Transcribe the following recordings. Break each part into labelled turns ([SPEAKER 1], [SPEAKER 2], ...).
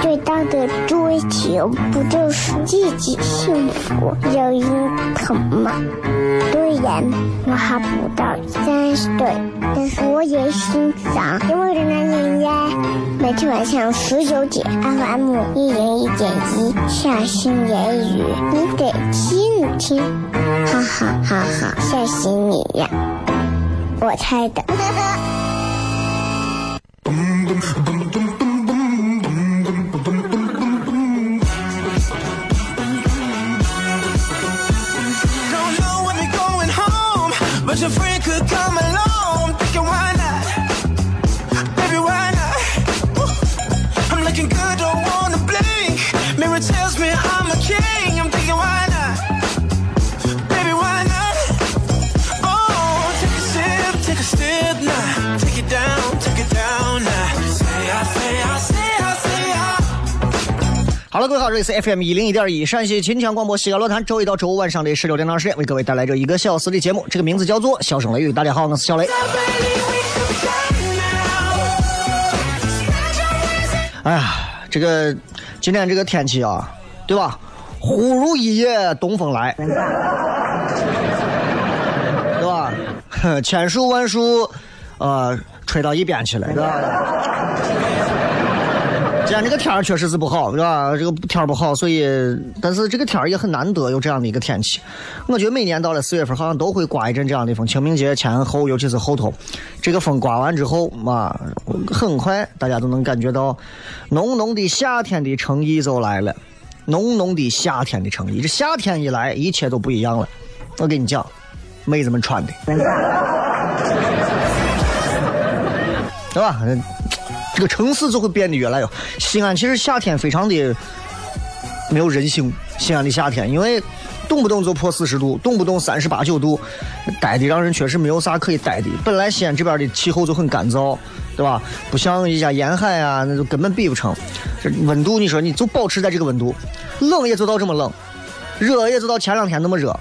[SPEAKER 1] 最大的追求，不就是自己幸福、有人疼吗？虽然我还不到三十岁，但是我也心脏因为的男人呀。每天晚上十九点，FM 一零一点一，下心言语，你得听一听，哈哈哈哈，吓死你呀！我猜的。
[SPEAKER 2] hello，，各位好，这里是 FM 一零一点一陕西秦腔广播西安论坛，周一到周五晚上的十六点到十点，为各位带来这一个小时的节目，这个名字叫做《笑声雷雨》。大家好，我是小雷。哎呀，这个今天这个天气啊，对吧？忽如一夜东风来，对吧？千树万树，呃，吹到一边去了，对吧？今天这个天儿确实是不好，是吧？这个天儿不好，所以，但是这个天儿也很难得有这样的一个天气。我觉得每年到了四月份，好像都会刮一阵这样的风。清明节前后，尤其是后头，这个风刮完之后，嘛，很快大家都能感觉到浓浓的夏天的诚意就来了，浓浓的夏天的诚意。这夏天一来，一切都不一样了。我跟你讲，妹子们穿的，对吧？这个城市就会变得越来越。西安其实夏天非常的没有人性，西安的夏天，因为动不动就破四十度，动不动三十八九度，待的让人确实没有啥可以待的。本来西安这边的气候就很干燥，对吧？不像一家沿海啊，那就根本比不成。这温度，你说你就保持在这个温度，冷也就到这么冷，热也就到前两天那么热。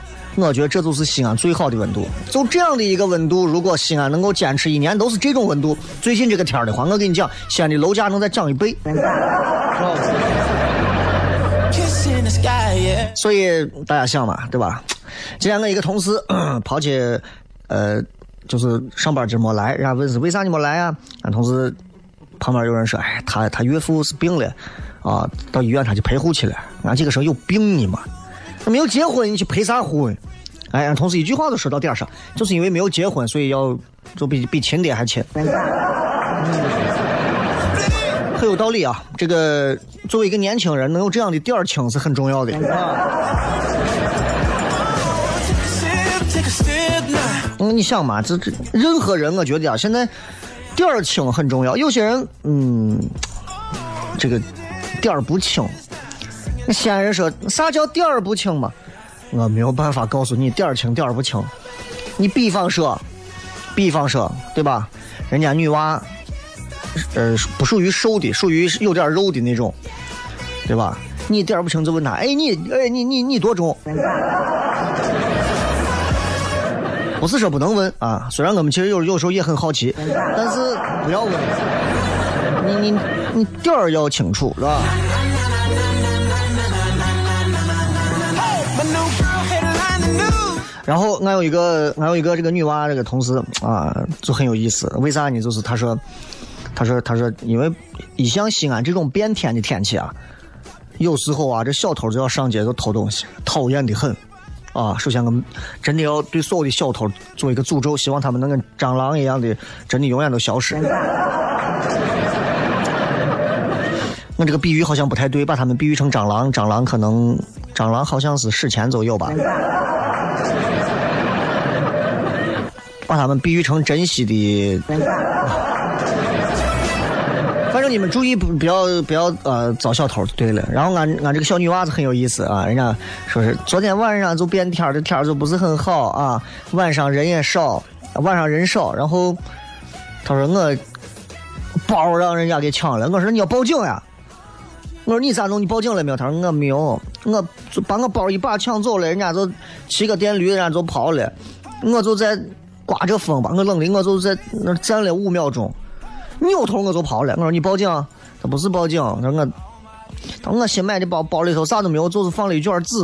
[SPEAKER 2] 我觉得这就是西安最好的温度。就这样的一个温度，如果西安能够坚持一年都是这种温度，最近这个天儿的话，我跟你讲，西安的楼价能再涨一倍。所以大家想嘛，对吧？今天我一个同事 跑去，呃，就是上班就没来，人家问是为啥你没来啊？俺同事旁边有人说，哎，他他岳父是病了，啊，到医院他去陪护去了。俺这个时候有病你妈，他没有结婚，你去陪啥护？哎，呀同事一句话都说到点上，就是因为没有结婚，所以要就比比亲爹还亲。很有道理啊！这个作为一个年轻人，能有这样的点儿清是很重要的。嗯，你想嘛，这这任何人，我觉得啊，现在点儿清很重要。有些人，嗯，这个点儿不清。那西安人说啥叫点儿不清嘛？我没有办法告诉你点儿清点儿不清。你比方说，比方说，对吧？人家女娃，呃，不属于瘦的，属于有点肉的那种，对吧？你点儿不清就问他，哎，你，哎，你你你多重？不是说不能问啊，虽然我们其实有有时候也很好奇，但是不要问。你你你点儿要清楚，是吧？然后俺有一个俺有一个这个女娃这个同事啊，就很有意思。为啥呢？就是她说，她说她说，因为一像西安这种变天的天气啊，有时候啊，这小偷就要上街就偷东西，讨厌的很，啊，首先我们真的要对所有的小偷做一个诅咒，希望他们能跟蟑螂一样的，真的永远都消失。我这个比喻好像不太对，把他们比喻成蟑螂，蟑螂可能蟑螂好像是史前就有吧。把他们比喻成珍惜的。反正你们注意不不要不要呃遭小偷就对了。然后俺俺这个小女娃子很有意思啊，人家说是昨天晚上就变天儿，这天就不是很好啊，晚上人也少，晚上人少。然后她说我包让人家给抢了，我说你要报警呀。我说你咋弄？你报警了没有？他说我没有，我就把我包一把抢走了，人家就骑个电驴，人家就跑了，我就在刮着风把，我冷的我就在那站了五秒钟，扭头我就跑了。我说你报警？他不是报警，他说我，他说我新买的包，包里头啥都没有，就是放了一卷纸。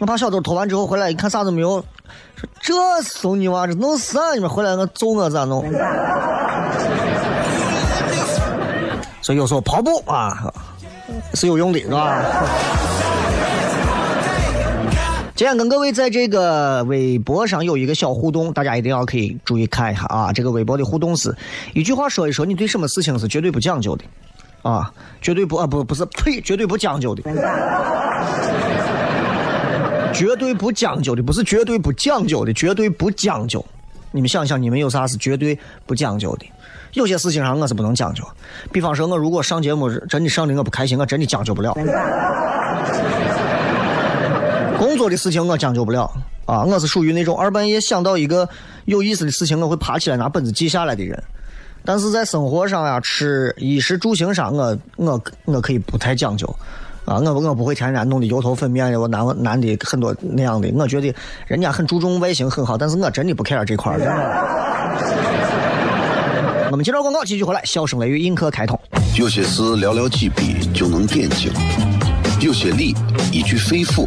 [SPEAKER 2] 我怕小偷偷完之后回来一看啥都没有，说这怂你娃这弄啥？你们回来我揍我咋弄？所以有时候跑步啊。是有用的，是吧？今天跟各位在这个微博上有一个小互动，大家一定要可以注意看一下啊！这个微博的互动是一句话说一说，你对什么事情是绝对不讲究的啊？绝对不啊不不是呸，绝对不讲究的，绝对不讲究的，不是绝对不讲究的，绝对不讲究。你们想想，你们有啥是绝对不讲究的？有些事情上我是不能讲究，比方说，我如果上节目真的上的我不开心，我真的讲究不了。工作的事情我将就不了啊，我是属于那种二半夜想到一个有意思的事情，我会爬起来拿本子记下来的人。但是在生活上呀，吃衣食住行上，我我我可以不太讲究啊，我我不会天天弄的油头粉面的，我男男的很多那样的。我觉得人家很注重外形很好，但是我真的不 care 这块儿。我们接着广告，继续回来。笑声雷雨，映客开通。
[SPEAKER 3] 有些事寥寥几笔就能点睛，有些理一句肺腑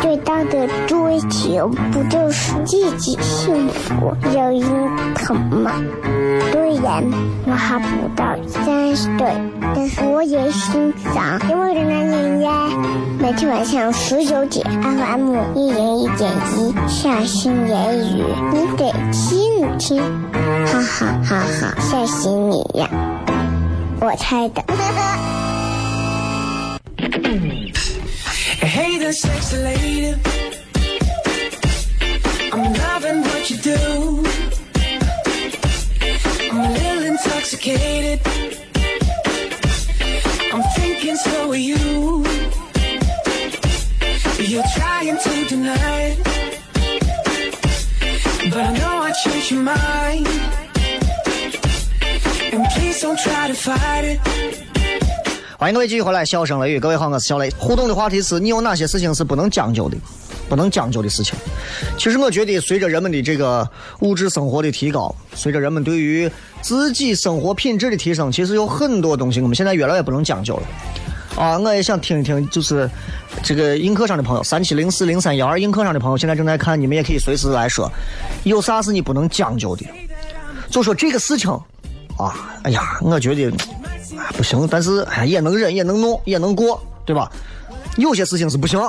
[SPEAKER 1] 最大的追求不就是自己幸福、有人疼吗？虽然我还不到三十岁，但是我也心脏因为人人呀。每天晚上十九点，FM 一人一点一，下心言语，你得听一听，哈哈哈哈，吓死你呀！我猜的。
[SPEAKER 4] There, sexy lady. I'm loving what you do. I'm a little intoxicated. I'm thinking so are you. You're trying to deny it. But I know I changed your mind. And please don't try to fight it.
[SPEAKER 2] 欢迎各位继续回来，笑声雷雨，各位好，我是小雷。互动的话题是你有哪些事情是不能将就的，不能将就的事情。其实我觉得，随着人们的这个物质生活的提高，随着人们对于自己生活品质的提升，其实有很多东西我们现在越来越不能将就了。啊，我也想听一听，就是这个映客上的朋友，三七零四零三幺二映客上的朋友，现在正在看，你们也可以随时来说，有啥是你不能将就的？就说这个事情，啊，哎呀，我觉得。不行，但是哎也能忍，也能弄，也能过，对吧？有些事情是不行，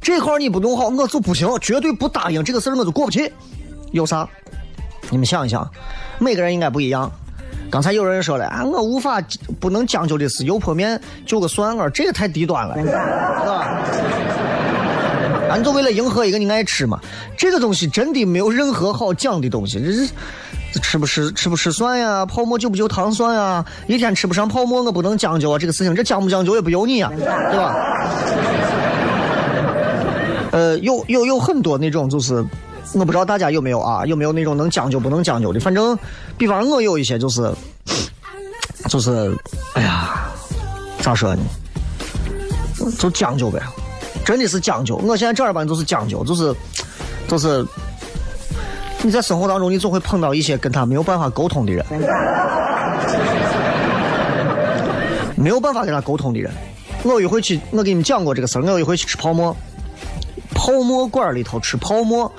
[SPEAKER 2] 这块你不弄好，我就不行，绝对不答应这个事儿，我就过不去。有啥？你们想一想，每个人应该不一样。刚才有人说了，啊，我无法不能将就的是油泼面就个蒜儿，这个太低端了，是吧？俺就为了迎合一个你爱吃嘛，这个东西真的没有任何好讲的东西，这是。吃不吃吃不吃蒜呀？泡沫就不就糖蒜呀？一天吃不上泡沫，我不能将就啊！这个事情，这将不将就也不由你啊，对吧？呃，有有有很多那种就是我不知道大家有没有啊，有没有那种能将就不能将就的？反正，比方我有一些就是，就是，哎呀，咋说呢？就将就呗，真的是将就。我现在正儿八经就是将就，就是，就是。你在生活当中，你总会碰到一些跟他没有办法沟通的人，没有办法跟他沟通的人。我一回去，我给你们讲过这个事儿。我一回去吃泡馍，泡馍馆里头吃泡馍，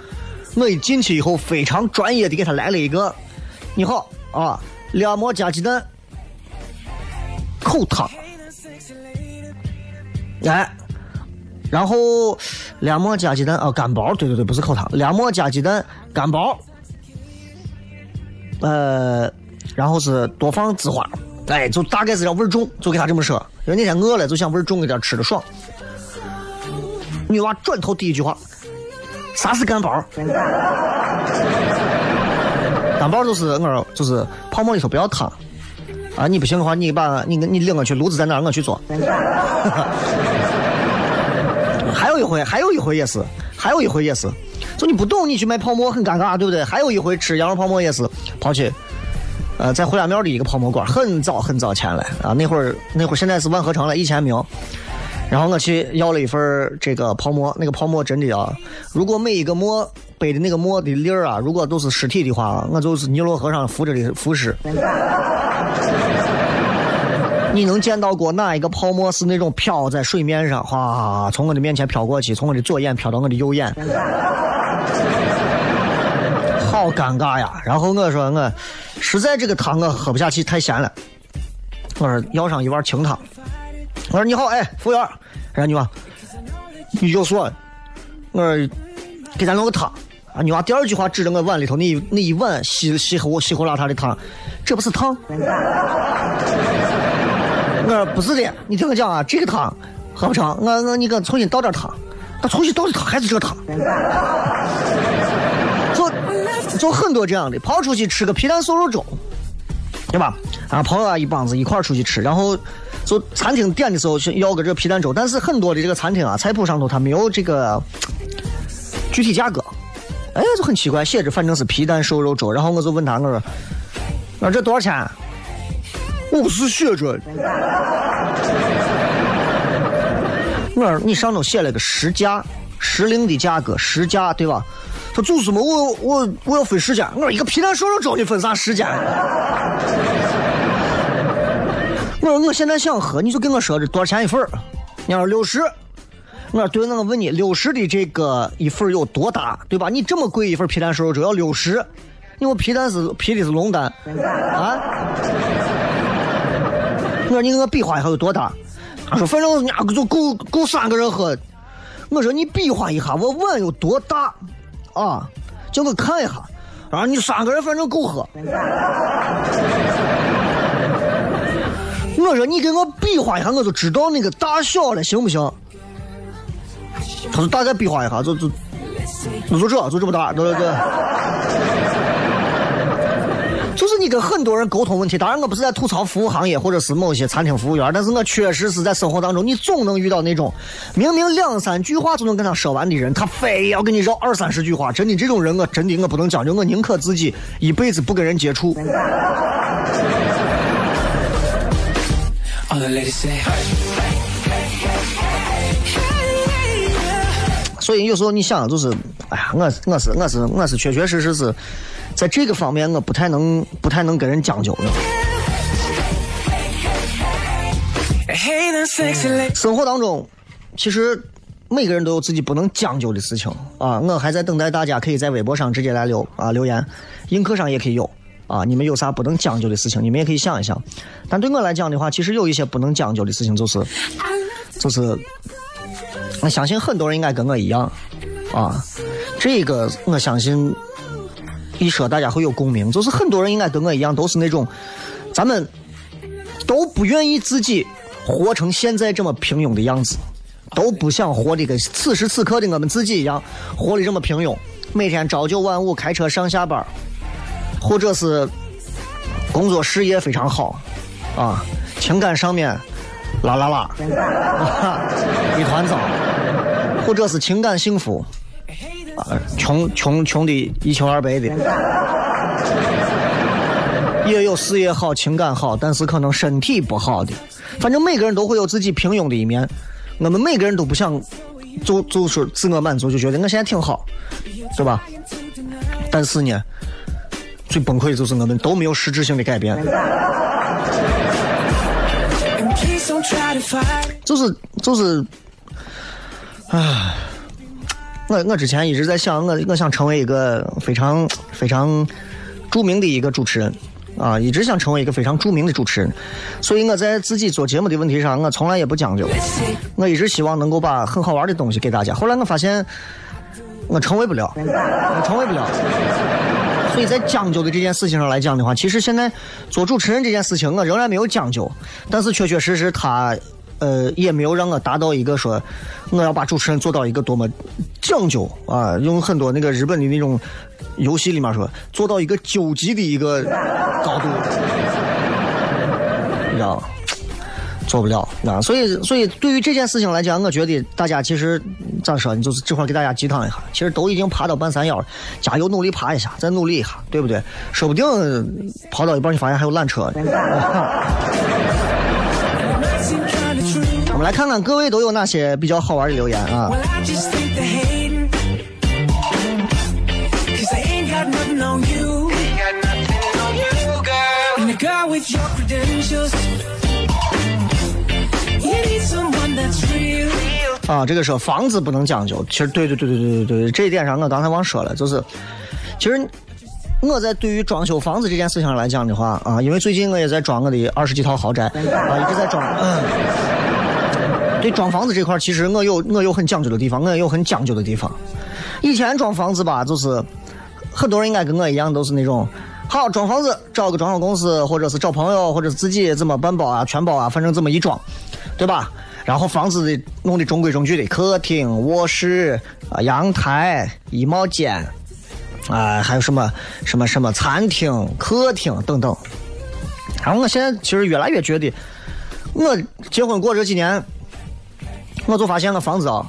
[SPEAKER 2] 我一进去以后，非常专业的给他来了一个，你好啊，两馍加鸡蛋，口汤，哎，然后凉馍加鸡蛋啊，干包，对对对，不是烤汤，凉馍加鸡蛋干包，呃，然后是多放芝花，哎，就大概是要味重，就给他这么说。因为那天饿了，就想味重一点，吃的爽。女娃转头第一句话：“啥是干包？”干包就是我说就是泡馍里头不要汤啊！你不行的话，你把你你领我去，炉子在哪儿？我去做。还有一回，还有一回也是，还有一回也是，就你不懂，你去买泡馍很尴尬，对不对？还有一回吃羊肉泡馍也是跑去，呃，在回家庙的一个泡馍馆，很早很早前了啊，那会儿那会儿现在是万和城了，以前没有。然后我去要了一份这个泡馍，那个泡馍真的啊，如果每一个馍背的那个馍的粒儿啊，如果都是尸体的话，我就是尼罗河上浮着的浮尸。你能见到过哪一个泡沫是那种飘在水面上，哗，从我的面前飘过去，从我的左眼飘到我的右眼，好尴尬呀！然后我说我实在这个汤我喝不下去，太咸了。我说要上一碗清汤。我说你好，哎，服务员，然后女娃，你就说，我说给咱弄个汤。啊，女娃第二句话指着我碗里头那那一碗稀稀糊稀糊邋遢的汤，这不是汤。我说不是的，你听我讲啊，这个汤喝不成，我我你给重新倒点汤，他重新倒的汤还是这个汤。就就很多这样的，跑出去吃个皮蛋瘦肉粥，对吧？啊，朋友啊一帮子一块出去吃，然后就餐厅点的时候要个这个皮蛋粥，但是很多的这个餐厅啊，菜谱上头它没有这个具体价格，哎，就很奇怪，写着反正是皮蛋瘦肉粥，然后我就问他，我说，我说这多少钱？我不是写着，我说你上头写了个实价，时令的价格，实价对吧？他就是嘛，我我我要分时间。我说一个皮蛋瘦肉粥，你分啥时间？我说我现在想喝，你就跟我说这多少钱一份儿？你说六十。我说对，那我问你，六十的这个一份有多大，对吧？你这么贵一份皮蛋瘦肉粥要六十，因为皮蛋是皮的是龙蛋啊。我说你给我比划一下有多大？他说反正人家就够够三个人喝。我说你比划一下，我碗有多大啊？叫我看一下。然后你三个人反正够喝。我说你给我比划一下，我就知道那个大小了，行不行？他说大概比划一下，就就就就这就这么大，对对对。就是你跟很多人沟通问题，当然我不是在吐槽服务行业或者是某些餐厅服务员，但是我确实是在生活当中，你总能遇到那种明明两三句话就能跟他说完的人，他非要跟你绕二三十句话。真的这种人，我真的我不能将就，我宁可自己一辈子不跟人接触。所以有时候你想，就是，哎呀，我我是我是我是确确实实是在这个方面，我不太能不太能跟人将就的。
[SPEAKER 4] hey, that sexy lady.
[SPEAKER 2] 生活当中，其实每个人都有自己不能将就的事情啊。我还在等待大家可以在微博上直接来留啊留言，映客上也可以有啊。你们有啥不能将就的事情，你们也可以想一想。但对我来讲的话，其实有一些不能将就的事情，就是就是，我相信很多人应该跟我一样啊。这个我相信一说大家会有共鸣，就是很多人应该跟我一样，都是那种咱们都不愿意自己活成现在这么平庸的样子，都不想活的跟此时此刻的我们自己一样，活的这么平庸，每天朝九晚五开车上下班，或者是工作事业非常好，啊，情感上面啦啦啦，啊一团糟，或者是情感幸福，啊，穷穷穷的一穷二白的，也有事业好、情感好，但是可能身体不好的。反正每个人都会有自己平庸的一面，我们每个人都不想就就是自我满足，就觉得我现在挺好，对吧？但是呢，最崩溃的就是我们都没有实质性的改变，就是就是，唉，我我之前一直在想，我我想成为一个非常非常著名的一个主持人。啊，一直想成为一个非常著名的主持人，所以我在自己做节目的问题上，我从来也不讲究。我一直希望能够把很好玩的东西给大家。后来我发现，我成为不了，我成为不了。所以在讲究的这件事情上来讲的话，其实现在做主持人这件事情，我仍然没有讲究，但是确确实实他，呃，也没有让我达到一个说我要把主持人做到一个多么讲究啊，用很多那个日本的那种游戏里面说做到一个九级的一个高度，你知道吗？做不了啊，所以所以对于这件事情来讲，我觉得大家其实咋说，你就是这块儿给大家鸡汤一下，其实都已经爬到半山腰了，加油努力爬一下，再努力一下，对不对？说不定跑到一半你发现还有缆车。
[SPEAKER 4] True.
[SPEAKER 2] 我们来看看各位都有哪些比较好玩的留言啊啊，这个说房子不能将就，其实对对对对对对对，这一点上我刚才忘说了，就是其实我在对于装修房子这件事情上来讲的话啊，因为最近我也在装我的二十几套豪宅啊，一直在装。嗯对装房子这块，其实我有我有很讲究的地方，我也有很讲究的地方。以前装房子吧，就是很多人应该跟我一样，都是那种好装房子，找个装修公司，或者是找朋友，或者是自己怎么半包啊、全包啊，反正这么一装，对吧？然后房子的弄得中规中矩的，客厅、卧室啊、阳台、衣帽间啊、还有什么什么什么餐厅、客厅等等。然后我现在其实越来越觉得，我结婚过这几年，我就发现我房子啊，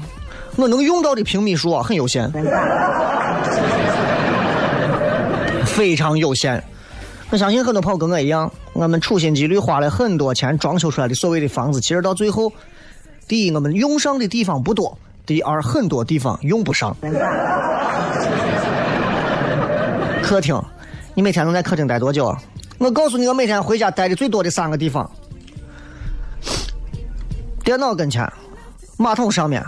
[SPEAKER 2] 我能用到的平米数啊很有限，非常有限。我相信很多朋友跟我一样，我们处心积虑花了很多钱装修出来的所谓的房子，其实到最后，第一我们用上的地方不多，第二很多地方用不上。客厅，你每天能在客厅待多久啊？我告诉你，我每天回家待的最多的三个地方：电脑跟前、马桶上面、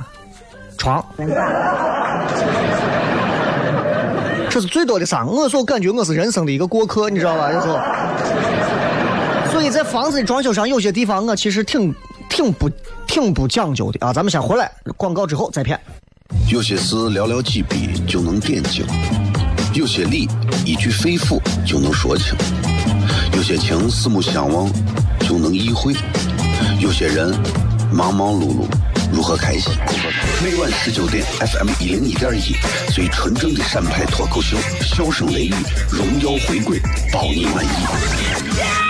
[SPEAKER 2] 床。这是最多的三个。我所感觉我是人生的一个过客，你知道吧？有时候，所以在房子的装修上，有些地方我其实挺挺不挺不讲究的啊。咱们先回来，广告之后再骗。
[SPEAKER 3] 有些事寥寥几笔就能点睛，有些理一句肺腑就能说清，有些情四目相望就能意会，有些人忙忙碌碌如何开心？每晚十九点，FM 一零一点一，最纯正的陕派脱口秀，笑声雷雨，荣耀回归，包你满意。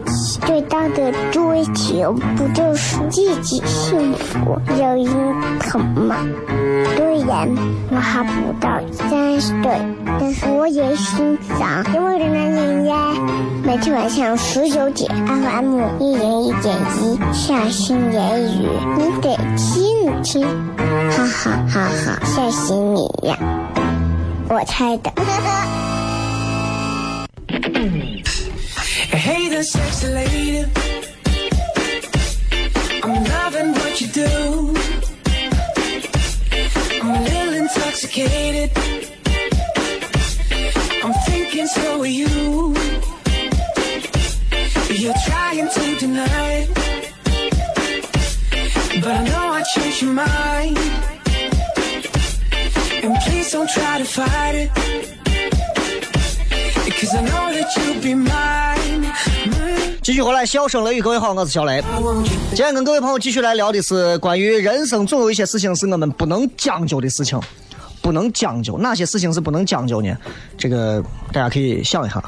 [SPEAKER 1] 子最大的追求不就是自己幸福、有人疼吗？虽然我还不到三十岁，但是我也心脏因为人的年呀。每天晚上十九点，FM 一零一点一，下心言语，你得听听，哈哈哈哈，吓死你呀！我猜的。
[SPEAKER 4] Hey, the sexy lady. I'm loving what you do. I'm a little intoxicated. I'm thinking so are you. You're trying to deny it. But I know I changed your mind. And please don't try to fight it. Cause I know that you'll be mine.
[SPEAKER 2] 继续回来，笑声雷雨，各位好，我是小雷。今天跟各位朋友继续来聊的是关于人生，总有一些事情是我们不能将就的事情，不能将就。哪些事情是不能将就呢？这个大家可以想一下。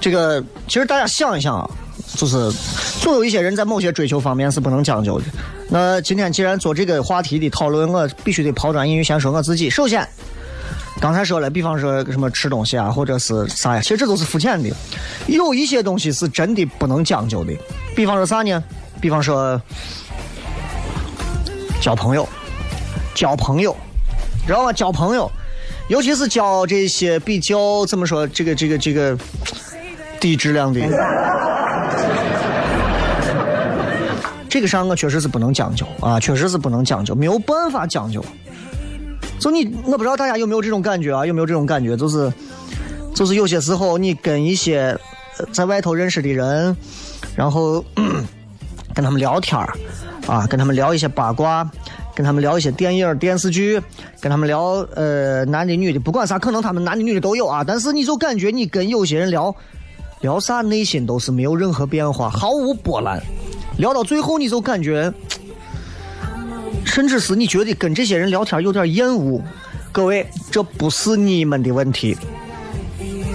[SPEAKER 2] 这个其实大家想一想啊，就是总有一些人在某些追求方面是不能将就的。那今天既然做这个话题的讨论，我必须得抛砖引玉，先说我自己。首先，刚才说了，比方说什么吃东西啊，或者是啥呀，其实这都是肤浅的。有一些东西是真的不能将就的，比方说啥呢？比方说交朋友，交朋友，知道吗？交朋友，尤其是交这些比较怎么说，这个这个这个低质量的。这个上我确实是不能将就啊，确实是不能将就，没有办法将就。就你，我不知道大家有没有这种感觉啊？有没有这种感觉？就是，就是有些时候你跟一些在外头认识的人，然后 跟他们聊天儿啊，跟他们聊一些八卦，跟他们聊一些电影、电视剧，跟他们聊呃男的女的，不管啥，可能他们男的女的都有啊。但是你就感觉你跟有些人聊，聊啥内心都是没有任何变化，毫无波澜。聊到最后，你就感觉，甚至是你觉得跟这些人聊天有点厌恶。各位，这不是你们的问题，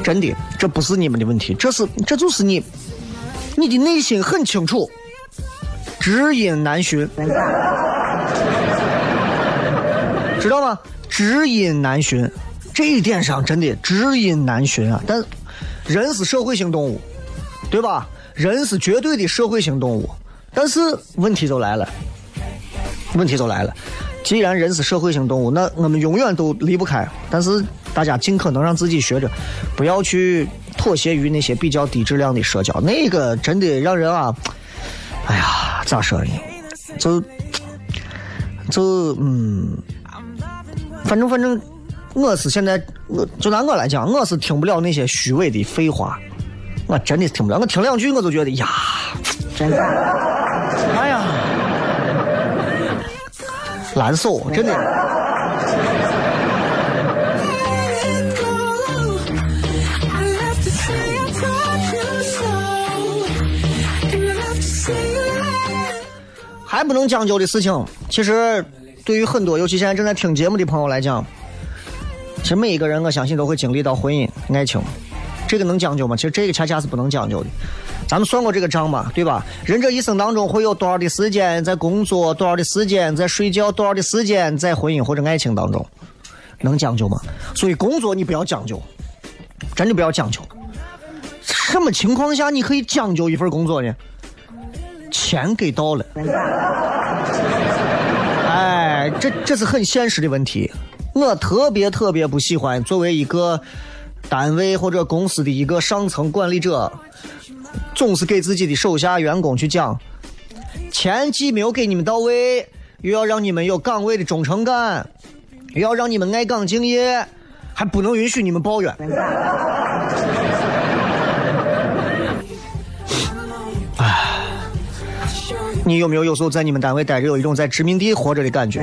[SPEAKER 2] 真的，这不是你们的问题，这是这就是你，你的内心很清楚，知音难寻，知道吗？知音难寻，这一点上真的知音难寻啊。但人是社会性动物，对吧？人是绝对的社会性动物，但是问题就来了，问题就来了。既然人是社会性动物，那我们永远都离不开。但是大家尽可能让自己学着，不要去妥协于那些比较低质量的社交，那个真的让人啊，哎呀，咋说呢？就就嗯，反正反正，我是现在，我就拿我来讲，我是听不了那些虚伪的废话。我真的是听不了，我听两句我就觉得呀，真的，哎呀，难受，真的。还不能将就的事情，其实对于很多，尤其现在正在听节目的朋友来讲，其实每一个人，我相信都会经历到婚姻、爱情，这个能将就吗？其实这个恰恰是不能将就的。咱们算过这个账吧，对吧？人这一生当中会有多少的时间在工作，多少的时间在睡觉，多少的时间在婚姻或者爱情当中，能将就吗？所以工作你不要将就，真的不要将就。什么情况下你可以将就一份工作呢？钱给到了。哎，这这是很现实的问题。我特别特别不喜欢作为一个单位或者公司的一个上层管理者，总是给自己的手下员工去讲，钱既没有给你们到位，又要让你们有岗位的忠诚感，又要让你们爱岗敬业，还不能允许你们抱怨。你有没有有时候在你们单位待着，有一种在殖民地活着的感觉？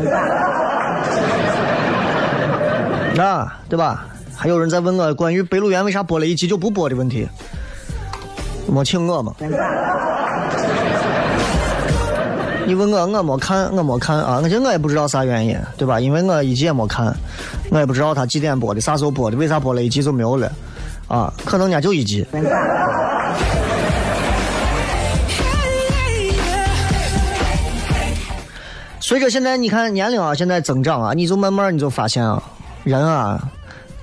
[SPEAKER 2] 啊，对吧？还有人在问我关于《白鹿原》为啥播了一集就不播的问题，没请我嘛？你问我，我没看，我没看啊，而且我也不知道啥原因，对吧？因为我一集也没看，我也不知道他几点播的，啥时候播的，为啥播了一集就没有了？啊，可能人家就一集。随着现在你看年龄啊，现在增长啊，你就慢慢你就发现啊，人啊，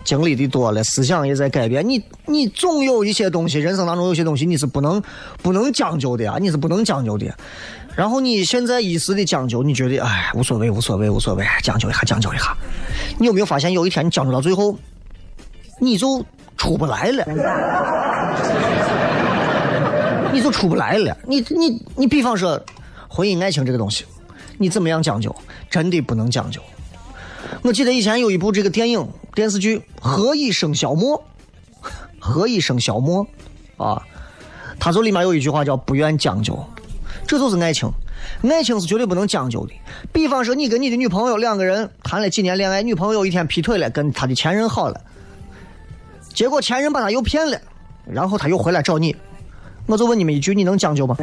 [SPEAKER 2] 经历的多了，思想也在改变。你你总有一些东西，人生当中有些东西你是不能不能将就的啊，你是不能将就的。然后你现在一时的将就，你觉得哎无所谓无所谓无所谓，将就一下将就一下。你有没有发现有一天你将就到最后，你就出不来了，你就出不来了。你你你，比方说婚姻爱情这个东西。你怎么样讲究？真的不能将就。我记得以前有一部这个电影电视剧《何以笙箫默》，何以笙箫默啊，他就里面有一句话叫“不愿将就”，这就是爱情。爱情是绝对不能将就的。比方说，你跟你的女朋友两个人谈了几年恋爱，女朋友有一天劈腿了，跟他的前任好了，结果前任把他又骗了，然后他又回来找你，我就问你们一句：你能将就吗？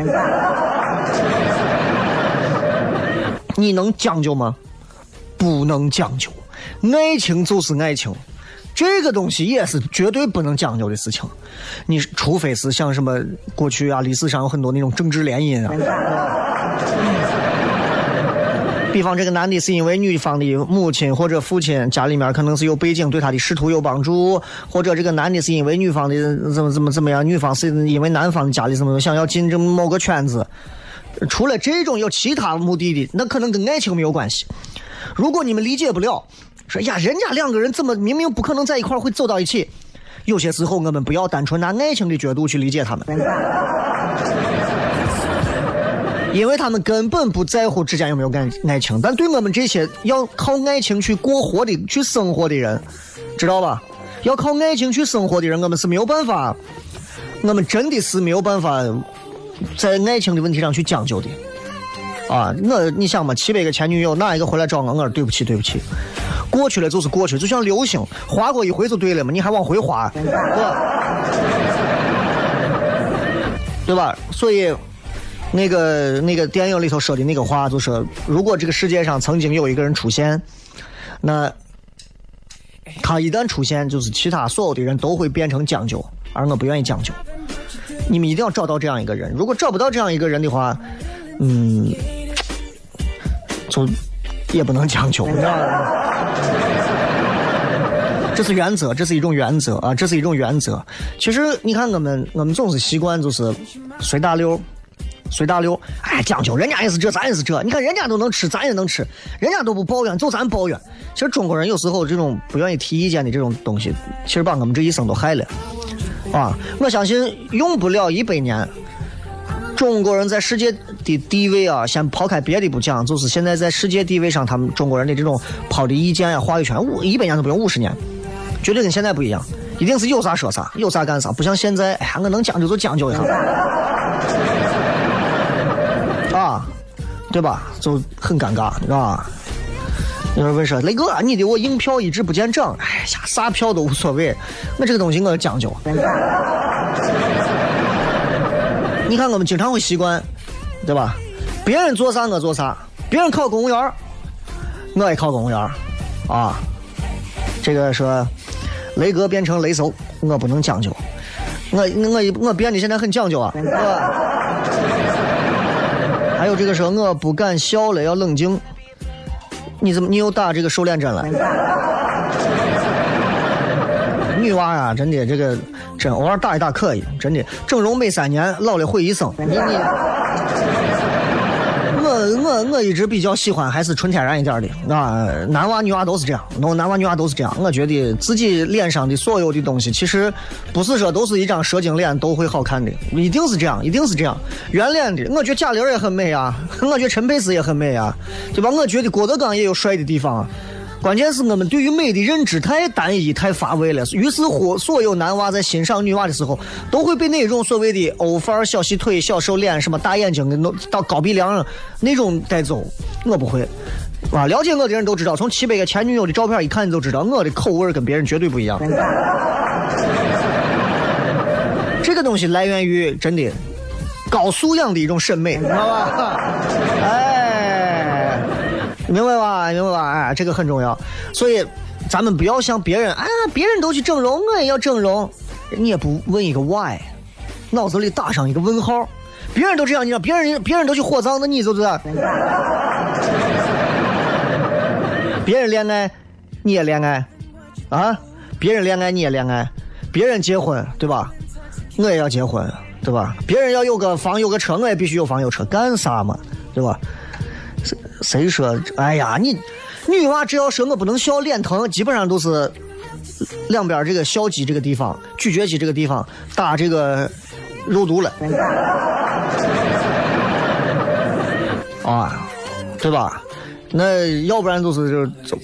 [SPEAKER 2] 你能将就吗？不能将就。爱情就是爱情，这个东西也是绝对不能将就的事情。你除非是像什么过去啊，历史上有很多那种政治联姻啊。比方这个男的是因为女方的母亲或者父亲家里面可能是有背景，对他的仕途有帮助，或者这个男的是因为女方的怎么怎么怎么样，女方是因为男方的家里怎么想要进这某个圈子。除了这种有其他目的的，那可能跟爱情没有关系。如果你们理解不了，说呀，人家两个人怎么明明不可能在一块会走到一起？有些时候我们不要单纯拿爱情的角度去理解他们，因为他们根本不在乎之间有没有感爱情。但对我们这些要靠爱情去过活的、去生活的人，知道吧？要靠爱情去生活的人，我们是没有办法，我们真的是没有办法在爱情的问题上去将就的。啊，我你想嘛，七百个前女友，哪一个回来找我？我说对不起，对不起，过去了就是过去，就像流星，划过一回就对了嘛，你还往回划，对吧？对吧？所以，那个那个电影里头说的那个话，就说如果这个世界上曾经有一个人出现，那他一旦出现，就是其他所有的人都会变成将就，而我不愿意将就。你们一定要找到这样一个人，如果找不到这样一个人的话，嗯。就也不能将就，你知道吗？这是原则，这是一种原则啊，这是一种原则。其实你看，我们我们总是习惯就是随大流，随大流。哎，将就，人家也是这，咱也是这。你看人家都能吃，咱也能吃，人家都不抱怨，就咱抱怨。其实中国人有时候这种不愿意提意见的这种东西，其实把我们这一生都害了啊！我相信用不了一百年。中国人在世界的地位啊，先抛开别的不讲，就是现在在世界地位上，他们中国人的这种抛的意见呀、话语权，五一百年都不用五十年，绝对跟现在不一样，一定是有啥说啥，有啥干啥，不像现在，哎呀，我能将就就将就一下，啊，对吧？就很尴尬，是吧？有人问说，雷哥，你的我硬票一直不见涨，哎呀，啥票都无所谓，我这个东西我讲究。你看，我们经常会习惯，对吧？别人做啥我做啥，别人考公务员我也考公务员啊。这个说雷哥变成雷搜，我不能将就。我我我变得现在很讲究啊。还有这个说我不敢笑了，要冷静。你怎么你又打这个瘦脸针了？女娃啊，真的这个。真偶尔打一打可以，真的整容美三年，老了毁一生。你你，我我我一直比较喜欢还是纯天然一点的啊，男娃女娃都是这样，弄男娃女娃都是这样。我觉得自己脸上的所有的东西，其实不是说都是一张蛇精脸都会好看的，一定是这样，一定是这样。圆脸的，我觉得贾玲也很美啊，我觉得陈佩斯也很美啊，对吧？我觉得郭德纲也有帅的地方。啊关键是我们对于美的认知太单一、太乏味了，于是乎，所有男娃在欣赏女娃的时候，都会被那种所谓的欧范儿、小细腿、小瘦脸、什么大眼睛的弄到高鼻梁那种带走。我不会，啊，了解我的人都知道，从七百个前女友的照片一看，你就知道我的口味跟别人绝对不一样。这个东西来源于真的高素养的一种审美，知道吧？明白吧？明白吧？哎，这个很重要，所以咱们不要像别人啊，别人都去整容，我也要整容，你也不问一个 why，脑子里打上一个问号。别人都这样，你让，别人别人都去火葬，那你就是？别人恋爱，你也恋爱啊？别人恋爱，你也恋爱？别人结婚，对吧？我也要结婚，对吧？别人要有个房有个车，我也必须有房有车，干啥嘛？对吧？谁说？哎呀，你女娃只要说我不能笑，脸疼，基本上都是两边这个笑肌这个地方、咀嚼肌这个地方打这个肉毒了，啊，对吧？那要不然就是就就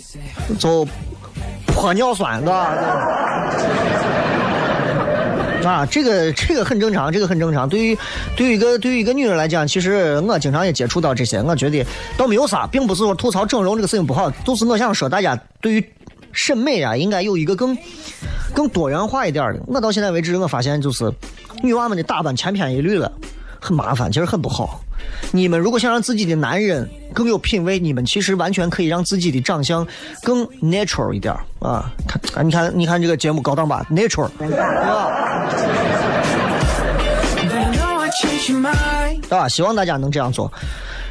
[SPEAKER 2] 就泼尿酸，是吧？啊，这个这个很正常，这个很正常。对于对于一个对于一个女人来讲，其实我经常也接触到这些，我觉得倒没有啥，并不是说吐槽整容这个事情不好，就是我想说大家对于审美啊，应该有一个更更多元化一点的。我到现在为止，我发现就是女娃们的打扮千篇一律了，很麻烦，其实很不好。你们如果想让自己的男人更有品味，你们其实完全可以让自己的长相更 natural 一点啊！看，你看，你看这个节目高档吧，natural，对吧？对吧？希望大家能这样做。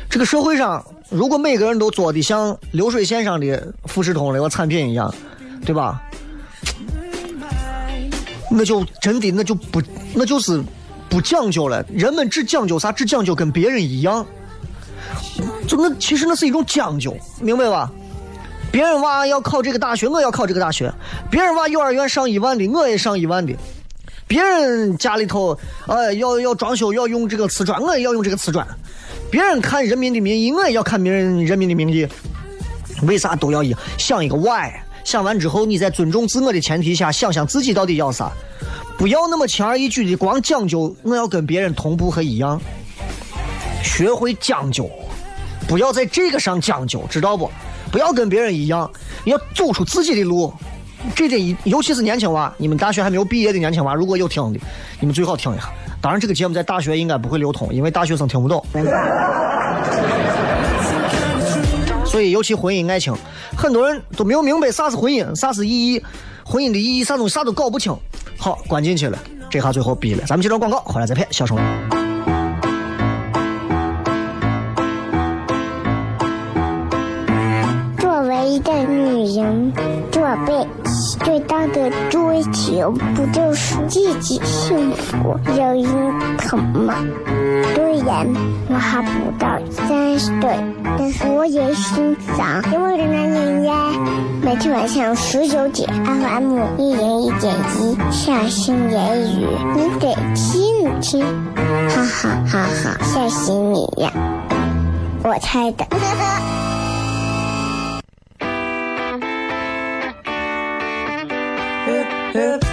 [SPEAKER 2] 这个社会上，如果每个人都做的像流水线上的富士通那个产品一样，对吧？那就真的那就不那就是不讲究了。人们只讲究啥？只讲究跟别人一样。就那其实那是一种讲究，明白吧？别人娃要考这个大学，我要考这个大学；别人娃幼儿园上一万的，我也上一万的；别人家里头呃要要装修要用这个瓷砖，我也要用这个瓷砖；别人看人民的名义，我也要看别人人民的名义。为啥都要一想一个 why？想完之后，你在尊重自我的前提下，想想自己到底要啥，不要那么轻而易举的光讲究我要跟别人同步和一样，学会讲究。不要在这个上讲究，知道不？不要跟别人一样，要走出自己的路。这点，尤其是年轻娃，你们大学还没有毕业的年轻娃，如果有听的，你们最好听一下。当然，这个节目在大学应该不会流通，因为大学生听不懂。所以，尤其婚姻爱情，很多人都没有明白啥是婚姻，啥是意义，婚姻的意义啥东西啥都搞不清。好，关进去了，这下最后逼了。咱们接着广告，回来再骗，小声。
[SPEAKER 1] 一个女人做被最大的追求，不就是自己幸福、有人疼吗？虽然我还不到三十岁，但是我也心脏因为的男人呀。每天晚上十九点，FM 一零一点一，下心言语，你得听听，哈哈哈哈，吓死你呀！我猜的。Live.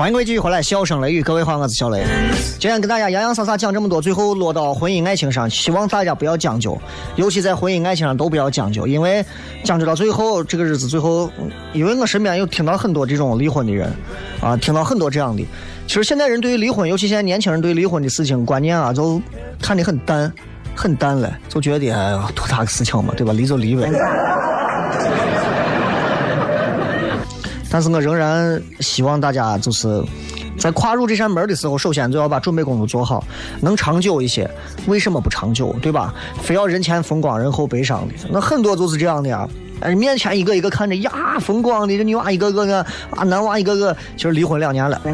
[SPEAKER 1] 欢迎各位继续回来，笑声雷雨，各位好，我是小雷。今天跟大家洋洋洒洒讲这么多，最后落到婚姻爱情上，希望大家不要将就，尤其在婚姻爱情上都不要将就，因为将就到最后，这个日子最后，因为我身边有听到很多这种离婚的人，啊，听到很多这样的。其实现在人对于离婚，尤其现在年轻人对离婚的事情观念啊，就看得很淡，很淡了，就觉得哎呀，多大个事情嘛，对吧？离就离呗。但是我仍然希望大家就是在跨入这扇门的时候，首先就要把准备工作做好，能长久一些。为什么不长久，对吧？非要人前风光，人后悲伤的，那很多就是这样的呀。哎，面前一个一个看着呀风光的，这女娃一个个个啊，男娃一个个，其实离婚两年了。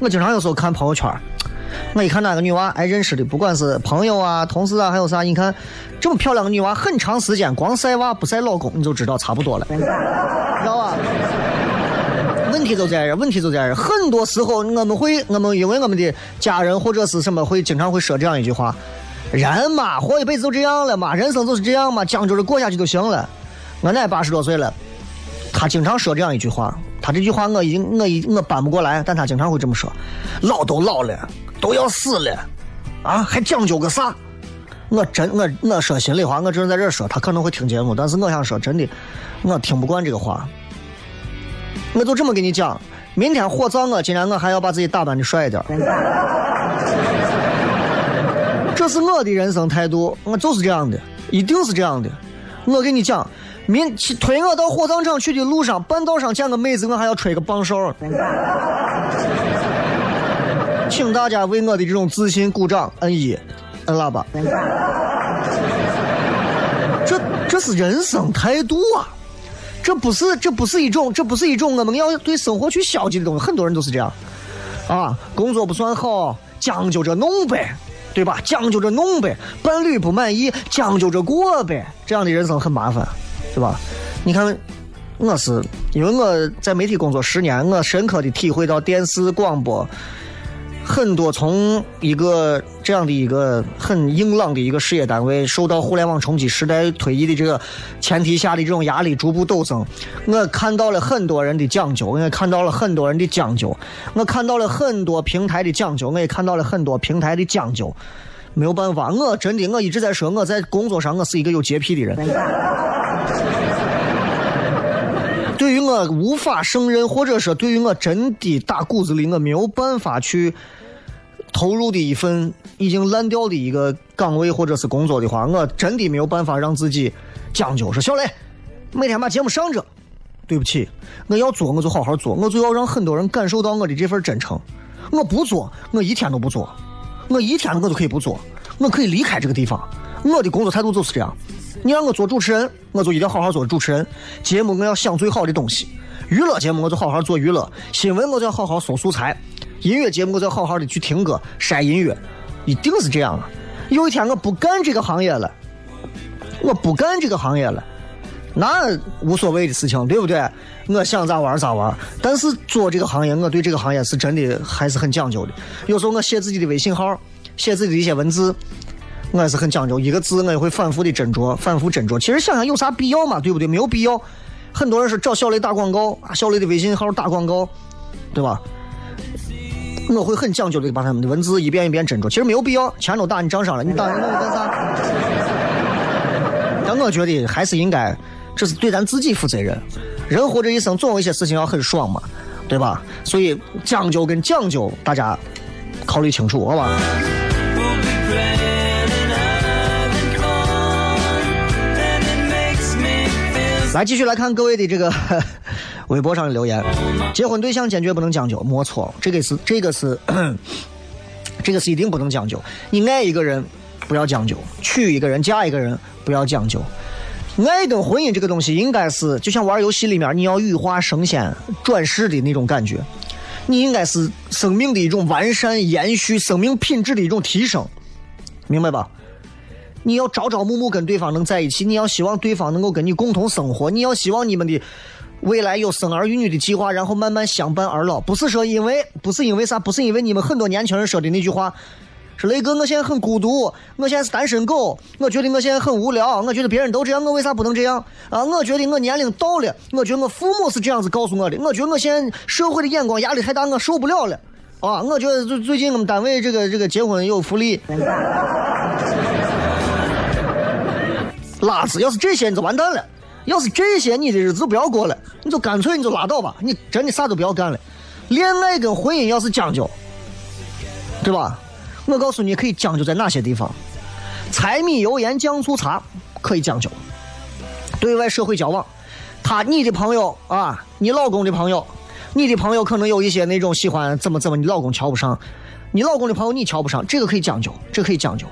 [SPEAKER 1] 我经常有时候看朋友圈。我一看哪个女娃哎认识的，不管是朋友啊、同事啊，还有啥，你看这么漂亮的女娃，很长时间光晒娃不晒老公，你就知道差不多了，知道吧？问题就在这，问题就在这。很多时候我们会，我们因为我们的家人或者是什么，会经常会说这样一句话：人嘛，活一辈子就这样了嘛，人生就是这样嘛，将就着过下去就行了。我奶八十多岁了，她经常说这样一句话，她这句话我已经我已我搬不过来，但她经常会这么说：老都老了。都要死了，啊，还讲究个啥？我真我我说心里话，我只能在这说，他可能会听节目，但是我想说真的，我听不惯这个话。我就这么跟你讲，明天火葬我，今天我还要把自己打扮的帅一点。这是我的人生态度，我就是这样的，一定是这样的。我跟你讲，明推我到火葬场去的路上，半道上见个妹子，我还要吹个棒哨。请大家为我的这种自信鼓掌，摁一，摁喇叭。这这是人生态度啊！
[SPEAKER 2] 这不是这不是一种这不是一种我们要对生活去消极的东西，很多人都是这样，啊，工作不算好，将就着弄呗，对吧？将就着弄呗，伴侣不满意，将就着过呗，这样的人生很麻烦，对吧？你看，我是因为我在媒体工作十年，我深刻的体会到电视广播。很多从一个这样的一个很硬朗的一个事业单位，受到互联网冲击时代推移的这个前提下的这种压力逐步陡增，我看到了很多人的讲究，我也看到了很多人的讲究，我看到了很多平台的讲究，我也看到了很多平台的讲究。没有办法，我真的我一直在说，我在工作上我是一个有洁癖的人。对于我无法胜任，或者说对于我真的打骨子里我没有办法去投入的一份已经烂掉的一个岗位或者是工作的话，我真的没有办法让自己将就。说小雷，每天把节目上着，对不起，我要做我就好好做，我就要让很多人感受到我的这份真诚。我不做，我一天都不做，我一天我都可以不做，我可以离开这个地方。我的工作态度就是这样。你让我做主持人，我就一定好好做主持人。节目我要想最好的东西，娱乐节目我就好好做娱乐，新闻我就要好好搜素材，音乐节目我就好好的去听歌、筛音乐，一定是这样啊！有一天我不干这个行业了，我不干这个行业了，那无所谓的事情，对不对？我想咋玩咋玩。但是做这个行业，我对这个行业是真的还是很讲究的。有时候我写自己的微信号，写自己的一些文字。我还是很讲究，一个字我也会反复的斟酌，反复斟酌。其实想想有啥必要嘛，对不对？没有必要。很多人是找小雷打广告，啊，小雷的微信号打广告，对吧？我会很讲究的把他们的文字一遍一遍斟酌。其实没有必要，钱都打你账上了，你打人我干啥？但我觉得还是应该，这是对咱自己负责任。人活这一生总有一些事情要很爽嘛，对吧？所以讲究跟讲究，大家考虑清楚，好吧？来继续来看各位的这个 微博上的留言，结婚对象坚决不能将就，没错，这个是这个是 这个是一定不能将就。你爱一个人不要将就，娶一个人嫁一个人不要将就。爱跟婚姻这个东西应该是就像玩游戏里面你要羽化升仙转世的那种感觉，你应该是生命的一种完善延续，生命品质的一种提升，明白吧？你要朝朝暮暮跟对方能在一起，你要希望对方能够跟你共同生活，你要希望你们的未来有生儿育女的计划，然后慢慢相伴而老。不是说因为，不是因为啥，不是因为你们很多年轻人说的那句话，说雷哥，我现在很孤独，我现在是单身狗，我觉得我现在很无聊，我觉得别人都这样，我为啥不能这样啊？我觉得我年龄到了，我觉得我父母是这样子告诉我的，我觉得我现在社会的眼光压力太大，我受不了了啊！我觉得最最近我们单位这个这个结婚有福利。拉子，要是这些你就完蛋了。要是这些你的日子不要过了，你就干脆你就拉倒吧。你真的啥都不要干了。恋爱跟婚姻要是讲究，对吧？我告诉你可以讲究在哪些地方。柴米油盐酱醋茶可以讲究。对外社会交往，他你的朋友啊，你老公的朋友，你的朋友可能有一些那种喜欢怎么怎么，你老公瞧不上，你老公的朋友你瞧不上，这个可以讲究，这可以讲究。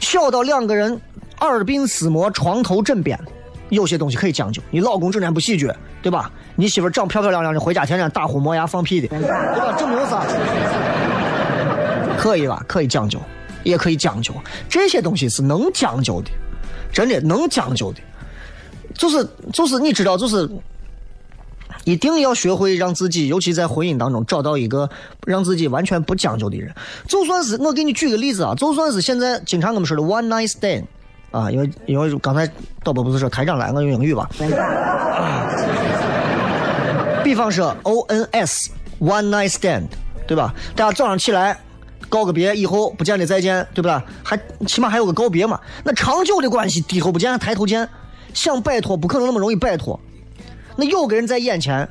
[SPEAKER 2] 小到两个人。耳鬓厮磨，床头枕边，有些东西可以讲究。你老公整天不洗脚，对吧？你媳妇长漂漂亮亮的，回家天天打呼磨牙放屁的，对吧？这没有啥，可以吧？可以讲究，也可以讲究。这些东西是能讲究的，真的能讲究的。就是就是，你知道，就是一定要学会让自己，尤其在婚姻当中找到一个让自己完全不讲究的人。就算是我给你举个例子啊，就算是现在经常我们说的 one night stand。啊，因为因为刚才导播不是说台长来，我用英语吧。比方说 O N S One Night Stand，对吧？大家早上起来告个别，以后不见得再见，对不对？还起码还有个告别嘛。那长久的关系，低头不见抬头见，想摆脱不可能那么容易摆脱。那有个人在眼前，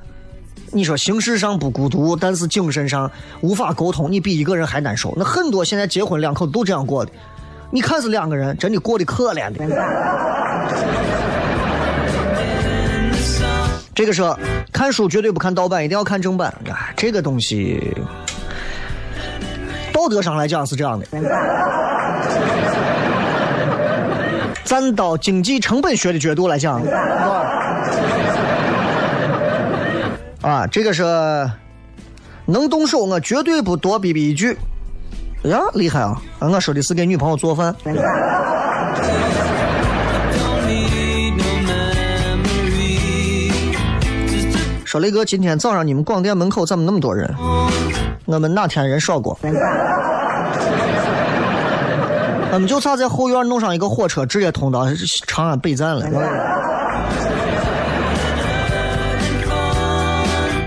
[SPEAKER 2] 你说形式上不孤独，但是精神上无法沟通，你比一个人还难受。那很多现在结婚两口子都这样过的。你看是两个人，真的过得可怜的。这个说看书绝对不看盗版，一定要看正版。哎，这个东西道德上来讲是这样的。站到经济成本学的角度来讲，啊，这个是能动手，我绝对不多逼逼一句。哎呀，厉害啊！啊我说的是给女朋友做饭。说雷哥，今天早上你们广电门口怎么那么多人？我们哪天人少过？我们就差在后院弄上一个火车，直接通到长安北站了。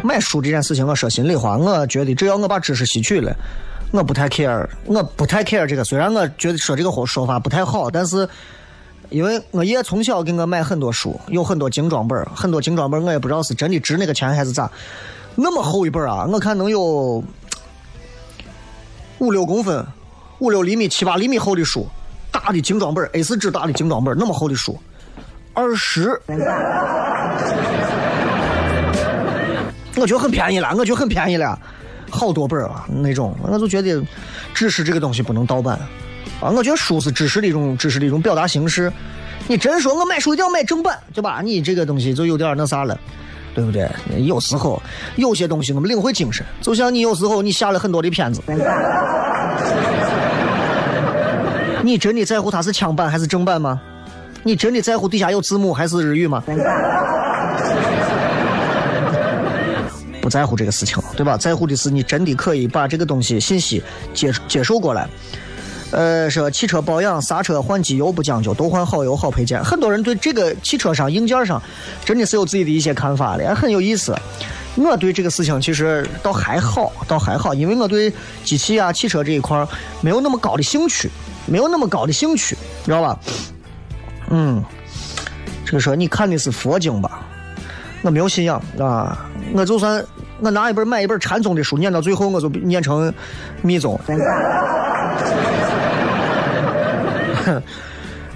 [SPEAKER 2] 买书这件事情，我说心里话，我觉得只要我把知识吸取了，我不太 care，我不太 care 这个。虽然我觉得说这个说法不太好，但是因为我爷从小给我买很多书，有很多精装本，很多精装本我也不知道是真的值那个钱还是咋。那么厚一本啊，我看能有五六公分、五六厘米、七八厘米厚的书，大的精装本 A 四纸大的精装本，那么厚的书，二十。我觉得很便宜了，我觉得很便宜了，好多本啊那种，我就觉得知识这个东西不能盗版啊。我觉得书是知识的一种知识的一种表达形式。你真说我买书一定要买正版，对吧？你这个东西就有点那啥了，对不对？有时候有些东西我们领会精神，就像你有时候你下了很多的片子，你真的在乎它是枪版还是正版吗？你真的在乎底下有字幕还是日语吗？不在乎这个事情，对吧？在乎的是你真的可以把这个东西信息接接受过来。呃，说汽车保养刹车换机油不讲究，都换好油好配件。很多人对这个汽车上硬件上真的是有自己的一些看法的，很有意思。我对这个事情其实倒还好，倒还好，因为我对机器啊、汽车这一块没有那么高的兴趣，没有那么高的兴趣，知道吧？嗯，这个说你看的是佛经吧？我没有信仰啊，我就算。我拿一本买一本禅宗的书，念到最后我就念成密宗。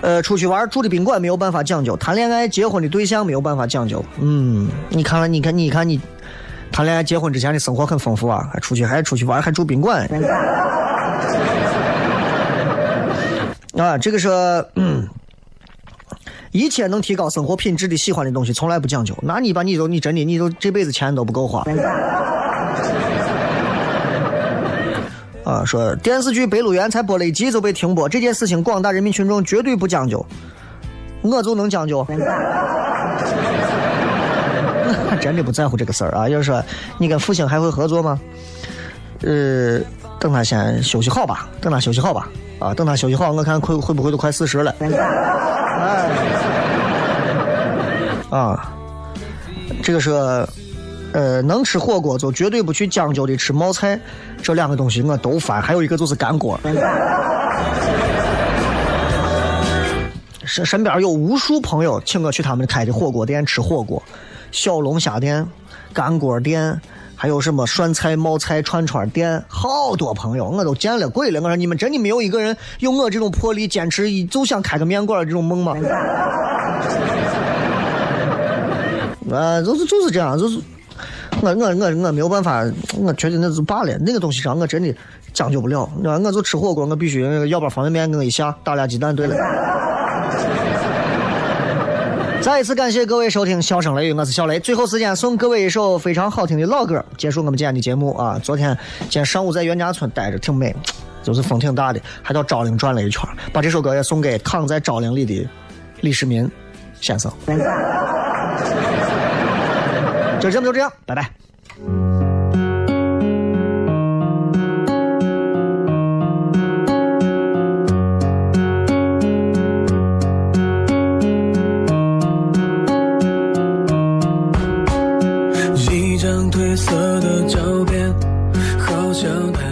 [SPEAKER 2] 呃，出去玩住的宾馆没有办法讲究，谈恋爱结婚的对象没有办法讲究。嗯，你看，你看，你看，你谈恋爱结婚之前的生活很丰富啊，还出去还出去玩还住宾馆。啊，这个是嗯。一切能提高生活品质的喜欢的东西，从来不讲究。那你把你都你真的你都这辈子钱都不够花。啊，说电视剧《白鹿原》才播了一集就被停播，这件事情广大人民群众绝对不讲究。我就能讲究。真的不在乎这个事儿啊！要说你跟复兴还会合作吗？呃，等他先休息好吧，等他休息好吧。啊，等他休息好，我看会会不会都快四十了。啊，这个是，呃，能吃火锅就绝对不去将就的吃冒菜，这两个东西我都烦。还有一个就是干锅。身身边有无数朋友请我去他们开的火锅店吃火锅，小龙虾店、干锅店。还有什么涮菜、冒菜、串串店，好多朋友我都见了鬼了。我说你们真的没有一个人有我这种魄力，坚持一就想开个面馆这种梦吗？啊，就是就是这样，就是我我我我没有办法，我觉得那就罢了。那个东西上我真的将就不了。我我就吃火锅，我必须要包方便面，给我一下打俩鸡蛋，对了。再一次感谢各位收听《笑声雷雨》，我是小雷。最后时间送各位一首非常好听的老歌，结束我们今天的节目啊！昨天今天上午在袁家村待着，挺美，就是风挺大的，还到昭陵转了一圈，把 这首歌也送给躺在昭陵里的李世民先生。就这么就这样，拜拜。
[SPEAKER 4] 色的照片，好像带。